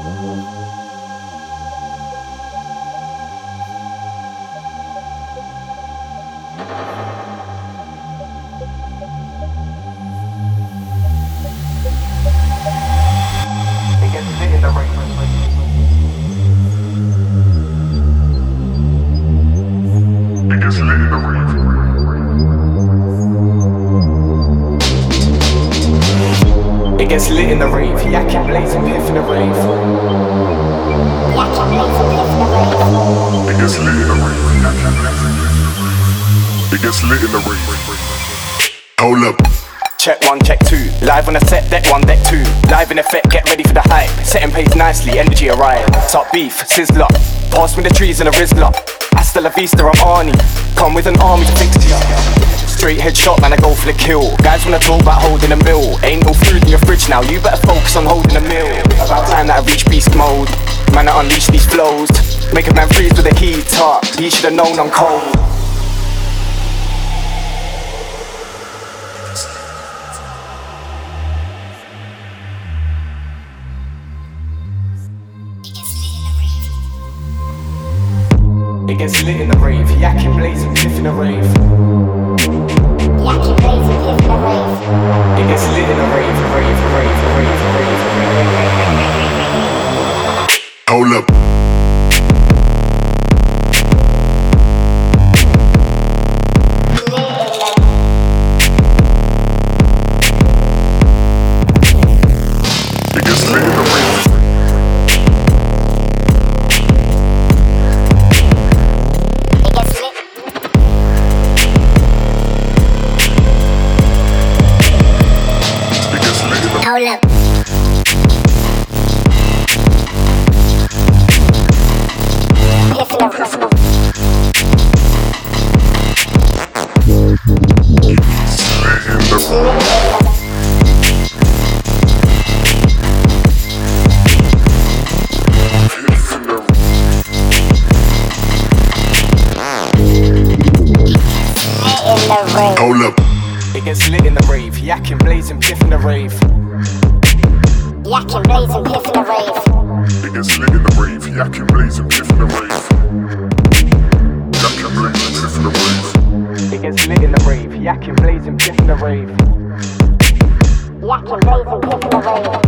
It It gets lit in the rave. Yakking, blazing, piff in the rave. It gets lit in the rave. It gets lit in the rave. Hold up. Check one, check two. Live on the set, deck one, deck two. Live in effect, get ready for the hype. Setting pace nicely, energy arrive. Top beef, sizzler. Pass me the trees and a Rizla. Hasta la vista, I'm Arnie. Come with an army to fix ya. Straight headshot, man, I go for the kill. Guys wanna talk about holding a mill. Ain't no food in your fridge now, you better focus on holding a meal. About time that I reach beast mode. Man, I unleash these flows. Make a man freeze with the heat up. he should've known I'm cold. It gets lit in the rave, yakking, blazing, piff in the rave. It gets lit in lit gets lit in the rave, yakking, blazing, piff in the rave. Yakking, blazing, piff in the rave. It gets lit in the rave. Yakking, blazing, piff in the rave. Yakking, blazing, piff in the rave. It gets lit in the rave, yakking, blazing, piff in the rave. Yakking, blazing, piff in the rave.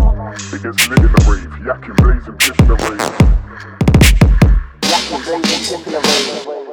It gets lit in the rave. Yakking, blazing, piff in the rave. Yakking, blazing, piff in the rave.